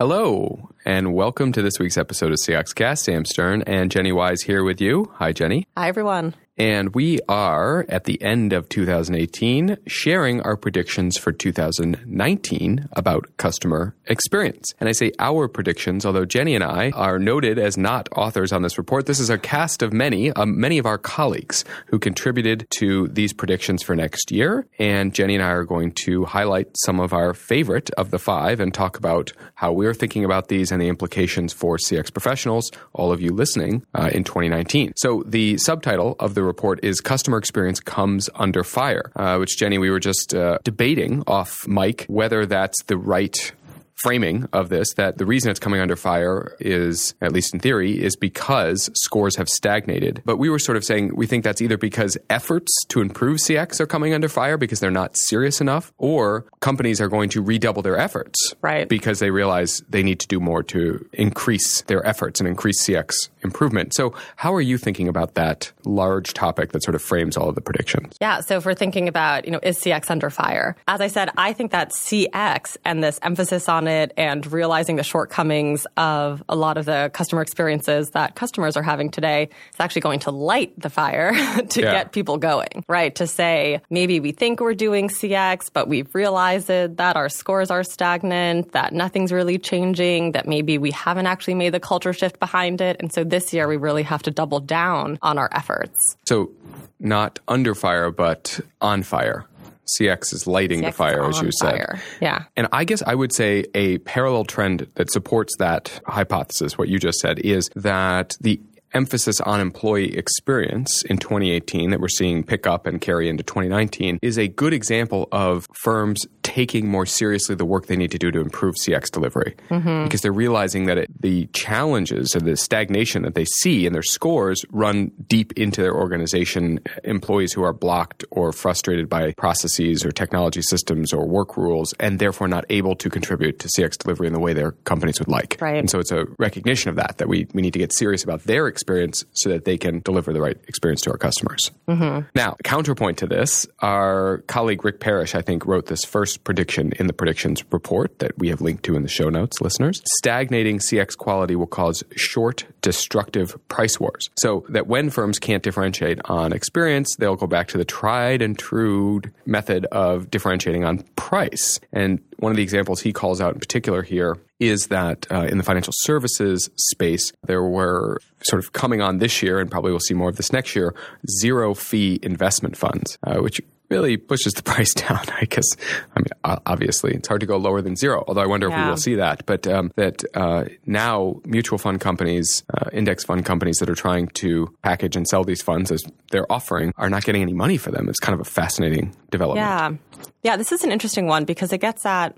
Hello, and welcome to this week's episode of CXCast. Sam Stern and Jenny Wise here with you. Hi, Jenny. Hi, everyone. And we are at the end of 2018 sharing our predictions for 2019 about customer experience. And I say our predictions, although Jenny and I are noted as not authors on this report. This is a cast of many, um, many of our colleagues who contributed to these predictions for next year. And Jenny and I are going to highlight some of our favorite of the five and talk about how we're thinking about these and the implications for CX professionals, all of you listening, uh, in 2019. So the subtitle of the report is Customer Experience Comes Under Fire, uh, which, Jenny, we were just uh, debating off mic whether that's the right framing of this that the reason it's coming under fire is, at least in theory, is because scores have stagnated. But we were sort of saying we think that's either because efforts to improve CX are coming under fire because they're not serious enough, or companies are going to redouble their efforts. Right. Because they realize they need to do more to increase their efforts and increase CX improvement. So, how are you thinking about that large topic that sort of frames all of the predictions? Yeah. So, if we're thinking about, you know, is CX under fire? As I said, I think that CX and this emphasis on it and realizing the shortcomings of a lot of the customer experiences that customers are having today is actually going to light the fire to Yeah. get people going, right? To say, maybe we think we're doing CX, but we've realized that our scores are stagnant, that nothing's really changing, that maybe we haven't actually made the culture shift behind it. And so this year we really have to double down on our efforts. So, not under fire, but on fire. CX is lighting CX the fire, as you said. Yeah. And I guess I would say a parallel trend that supports that hypothesis, what you just said, is that the emphasis on employee experience in 2018 that we're seeing pick up and carry into 2019 is a good example of firms taking more seriously the work they need to do to improve CX delivery mm-hmm. because they're realizing that it, the challenges or the stagnation that they see in their scores run deep into their organization. Employees who are blocked or frustrated by processes or technology systems or work rules and therefore not able to contribute to CX delivery in the way their companies would like. Right. And so it's a recognition of that, that we, we need to get serious about their experience so that they can deliver the right experience to our customers. Mm-hmm. Now, counterpoint to this, our colleague Rick Parrish, I think, wrote this first prediction in the predictions report that we have linked to in the show notes, listeners. Stagnating CX quality will cause short, destructive price wars. So that when firms can't differentiate on experience, they'll go back to the tried and true method of differentiating on price. And one of the examples he calls out in particular here is that uh, in the financial services space, there were sort of coming on this year, and probably we'll see more of this next year, zero fee investment funds, uh, which really pushes the price down. I guess, I mean, obviously, it's hard to go lower than zero, although I wonder if we will see that. But um, that uh, now mutual fund companies, uh, index fund companies that are trying to package and sell these funds as they're offering are not getting any money for them. It's kind of a fascinating development. Yeah. Yeah, this is an interesting one because it gets at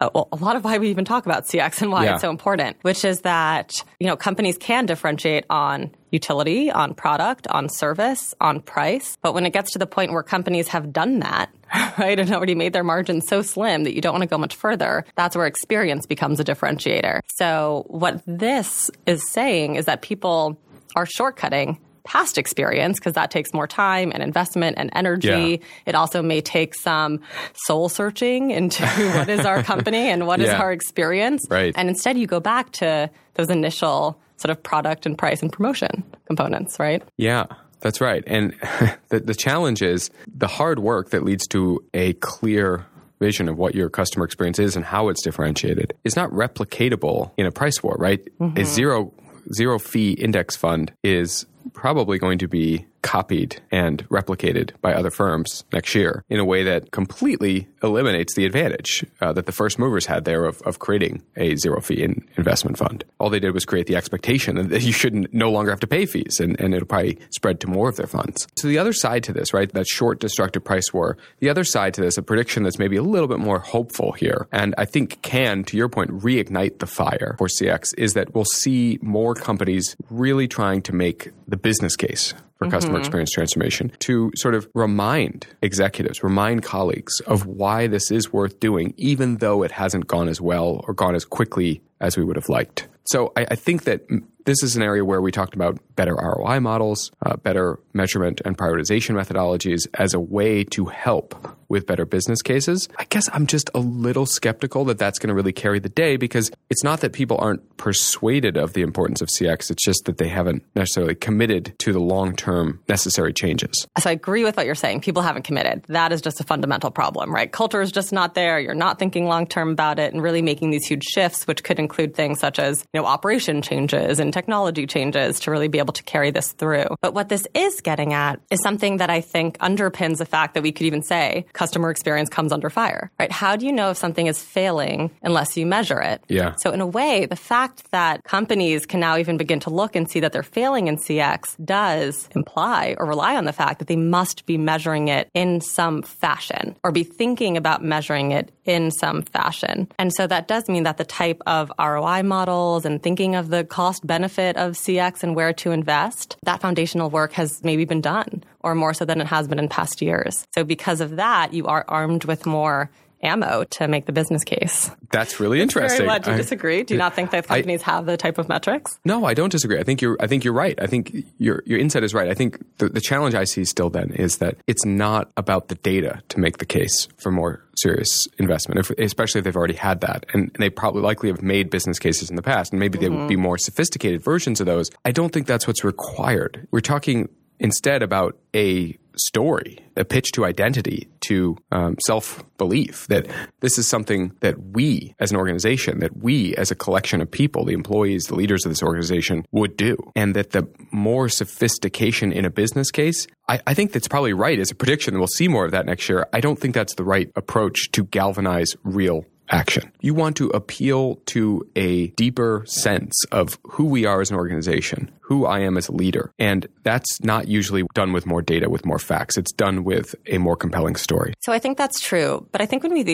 uh, well, a lot of why we even talk about CX and why Yeah. it's so important, which is that, you know, companies can differentiate on utility, on product, on service, on price. But when it gets to the point where companies have done that, right, and already made their margins so slim that you don't want to go much further, that's where experience becomes a differentiator. So what this is saying is that people are shortcutting past experience because that takes more time and investment and energy. Yeah. It also may take some soul searching into what is our company and what is Yeah. our experience. Right. And instead, you go back to those initial sort of product and price and promotion components, right? Yeah, that's right. And the, the challenge is the hard work that leads to a clear vision of what your customer experience is and how it's differentiated is not replicatable in a price war, right? A mm-hmm. zero zero fee index fund is probably going to be copied and replicated by other firms next year in a way that completely eliminates the advantage uh, that the first movers had there of, of creating a zero fee in investment fund. All they did was create the expectation that you shouldn't no longer have to pay fees and, and it'll probably spread to more of their funds. So the other side to this, right, that short destructive price war, the other side to this, a prediction that's maybe a little bit more hopeful here, and I think can, to your point, reignite the fire for CX, is that we'll see more companies really trying to make the business case for customer mm-hmm. experience transformation to sort of remind executives, remind colleagues of why this is worth doing, even though it hasn't gone as well or gone as quickly as we would have liked. So I, I think that this is an area where we talked about better ROI models, uh, better measurement and prioritization methodologies as a way to help with better business cases. I guess I'm just a little skeptical that that's going to really carry the day because it's not that people aren't persuaded of the importance of CX, it's just that they haven't necessarily committed to the long term necessary changes. So I agree with what you're saying. People haven't committed. That is just a fundamental problem, right? Culture is just not there. You're not thinking long term about it and really making these huge shifts, which could include things such as, you know, operation changes and technology changes to really be able to carry this through. But what this is getting at is something that I think underpins the fact that we could even say customer experience comes under fire, right? How do you know if something is failing unless you measure it? Yeah. So in a way, the fact that companies can now even begin to look and see that they're failing in CX does imply or rely on the fact that they must be measuring it in some fashion or be thinking about measuring it in some fashion. And so that does mean that the type of ROI models and thinking of the cost benefit of CX and where to invest, that foundational work has maybe been done or more so than it has been in past years. So because of that, you are armed with more ammo to make the business case. That's really interesting. Very glad you I, disagree. Do you not think that companies I, have the type of metrics? No, I don't disagree. I think you're. I think you're right. I think your your insight is right. I think the, the challenge I see still then is that it's not about the data to make the case for more serious investment, if, especially if they've already had that, and, and, they probably likely have made business cases in the past, and maybe mm-hmm. they would be more sophisticated versions of those. I don't think that's what's required. We're talking instead about a story, a pitch to identity, to um, self belief that this is something that we as an organization, that we as a collection of people, the employees, the leaders of this organization would do. And that the more sophistication in a business case, I, I think that's probably right as a prediction. That we'll see more of that next year. I don't think that's the right approach to galvanize real action. You want to appeal to a deeper sense of who we are as an organization, who I am as a leader. And that's not usually done with more data, with more facts. It's done with a more compelling story. So I think that's true. But I think when we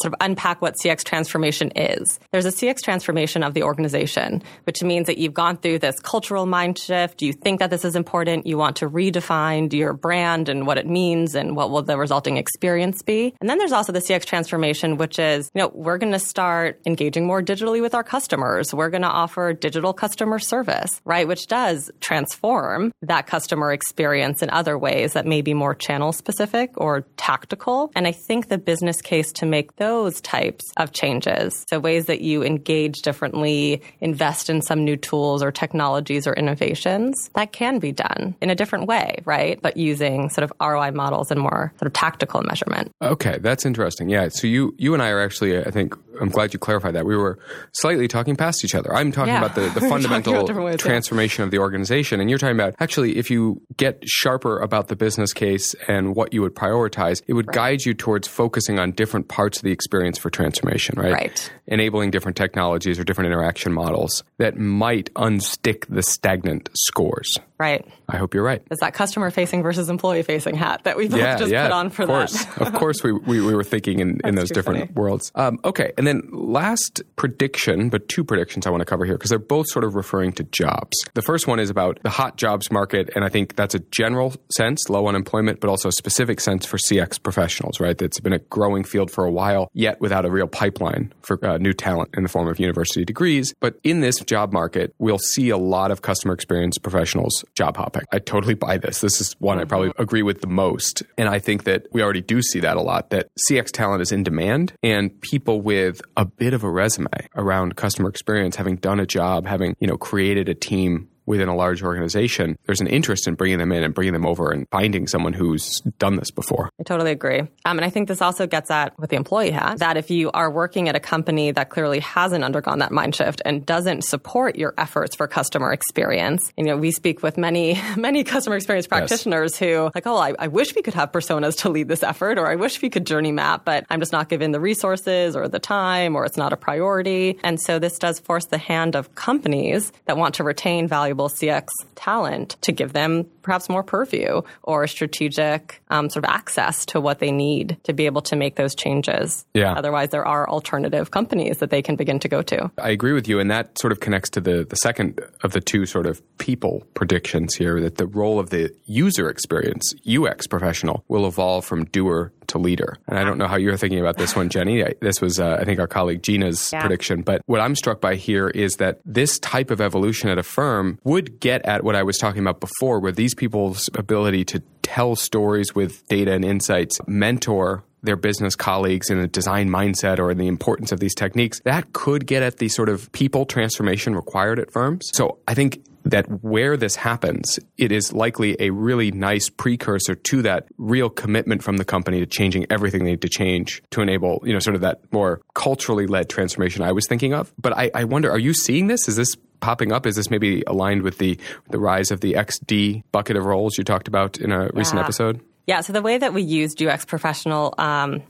sort of unpack what CX transformation is, there's a CX transformation of the organization, which means that you've gone through this cultural mind shift. You think that this is important. You want to redefine your brand and what it means and what will the resulting experience be. And then there's also the CX transformation, which is, you know, we're going to start engaging more digitally with our customers. We're going to offer digital customer service, right? Which does transform that customer experience in other ways that may be more channel specific or tactical. And I think the business case to make those types of changes, so ways that you engage differently, invest in some new tools or technologies or innovations, that can be done in a different way, right? But using sort of ROI models and more sort of tactical measurement. Okay, that's interesting. Yeah. So you you and I are actually, I think, I'm glad you clarified that. We were slightly talking past each other. I'm talking yeah. about the, the fundamental ways, transformation yeah. of the organization, and you're talking about actually if you get sharper about the business case and what you would prioritize, it would right. guide you towards focusing on different parts of the experience for transformation, right? Right. Enabling different technologies or different interaction models that might unstick the stagnant scores. Right. I hope you're right. Is that customer facing versus employee facing hat that we both yeah, just put on for of course. that? of course, we, we, we, were thinking in, in those different funny. worlds. Um, okay. And then last prediction, but two predictions I want to cover here because they're both sort of referring to jobs. The first one is about the hot jobs market. And I think that's a general sense, low unemployment, but also a specific sense for CX professionals, right? That's been a growing field for a while, yet without a real pipeline for uh, new talent in the form of university degrees. But in this job market, we'll see a lot of customer experience professionals job hopping. I totally buy this. This is one I probably agree with the most. And I think that we already do see that a lot that CX talent is in demand and people with a bit of a resume around customer experience, having done a job, having, you know, created a team within a large organization, there's an interest in bringing them in and bringing them over and finding someone who's done this before. I totally agree. Um, and I think this also gets at with the employee hat that if you are working at a company that clearly hasn't undergone that mind shift and doesn't support your efforts for customer experience, you know, we speak with many, many customer experience practitioners yes. who like, oh, I, I wish we could have personas to lead this effort, or I wish we could journey map, but I'm just not given the resources or the time, or it's not a priority. And so this does force the hand of companies that want to retain valuable CX talent to give them perhaps more purview or strategic um, sort of access to what they need to be able to make those changes. Yeah. Otherwise, there are alternative companies that they can begin to go to. I agree with you. And that sort of connects to the, the second of the two sort of people predictions here that the role of the user experience, UX professional, will evolve from doer to leader. And I don't know how you're thinking about this one, Jenny. This was, uh, I think, our colleague Gina's yeah. prediction. But what I'm struck by here is that this type of evolution at a firm would get at what I was talking about before, where these people's ability to tell stories with data and insights, mentor their business colleagues in a design mindset or in the importance of these techniques, that could get at the sort of people transformation required at firms. So I think that where this happens, it is likely a really nice precursor to that real commitment from the company to changing everything they need to change to enable, you know, sort of that more culturally led transformation I was thinking of. But I, I wonder, are you seeing this? Is this popping up? Is this maybe aligned with the the rise of the XD bucket of roles you talked about in a recent yeah. episode? Yeah, so the way that we used UX professional um,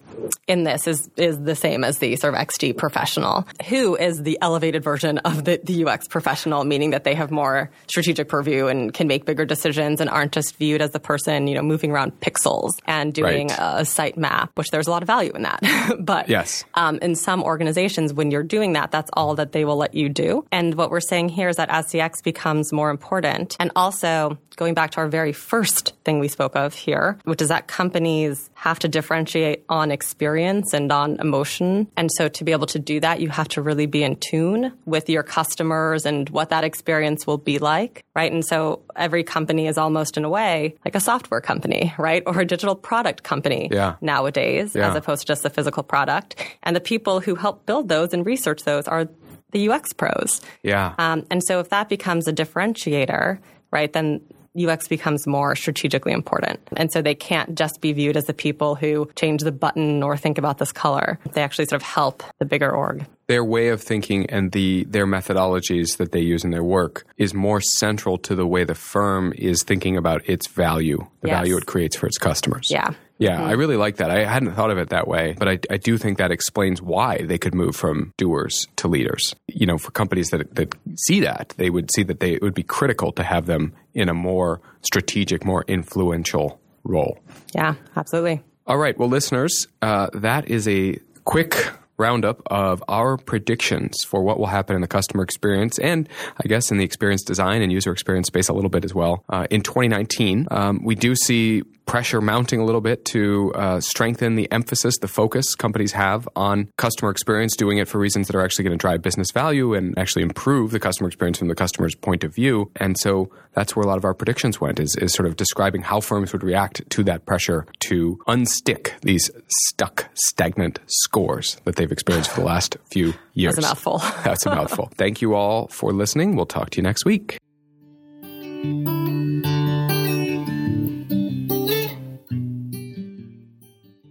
in this is is the same as the sort of XD professional, who is the elevated version of the, the UX professional, meaning that they have more strategic purview and can make bigger decisions and aren't just viewed as the person, you know, moving around pixels and doing right. a, a site map, which there's a lot of value in that. but yes. Um, in some organizations, when you're doing that, that's all that they will let you do. And what we're saying here is that as CX becomes more important, and also going back to our very first thing we spoke of here, which is that companies have to differentiate on experience and on emotion. And so to be able to do that, you have to really be in tune with your customers and what that experience will be like, right? And so every company is almost in a way like a software company, right? Or a digital product company yeah. nowadays, yeah. as opposed to just a physical product. And the people who help build those and research those are the UX pros. Yeah. Um, and so if that becomes a differentiator, right, then UX becomes more strategically important. And so they can't just be viewed as the people who change the button or think about this color. They actually sort of help the bigger org. Their way of thinking and the their methodologies that they use in their work is more central to the way the firm is thinking about its value, the yes. value it creates for its customers. Yeah. Yeah, mm-hmm. I really like that. I hadn't thought of it that way, but I, I do think that explains why they could move from doers to leaders. You know, for companies that, that see that, they would see that they, it would be critical to have them in a more strategic, more influential role. Yeah, absolutely. All right. Well, listeners, uh, that is a quick roundup of our predictions for what will happen in the customer experience and I guess in the experience design and user experience space a little bit as well. Uh, in 2019, um, we do see pressure mounting a little bit to uh, strengthen the emphasis, the focus companies have on customer experience, doing it for reasons that are actually going to drive business value and actually improve the customer experience from the customer's point of view. And so that's where a lot of our predictions went, is, is sort of describing how firms would react to that pressure to unstick these stuck, stagnant scores that they've experienced for the last few years. That's a mouthful. that's a mouthful. Thank you all for listening. We'll talk to you next week.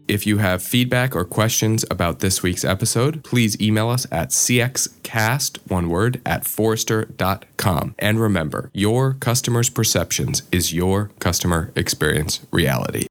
If you have feedback or questions about this week's episode, please email us at cxcast, one word, at forrester.com. And remember, your customer's perceptions is your customer experience reality.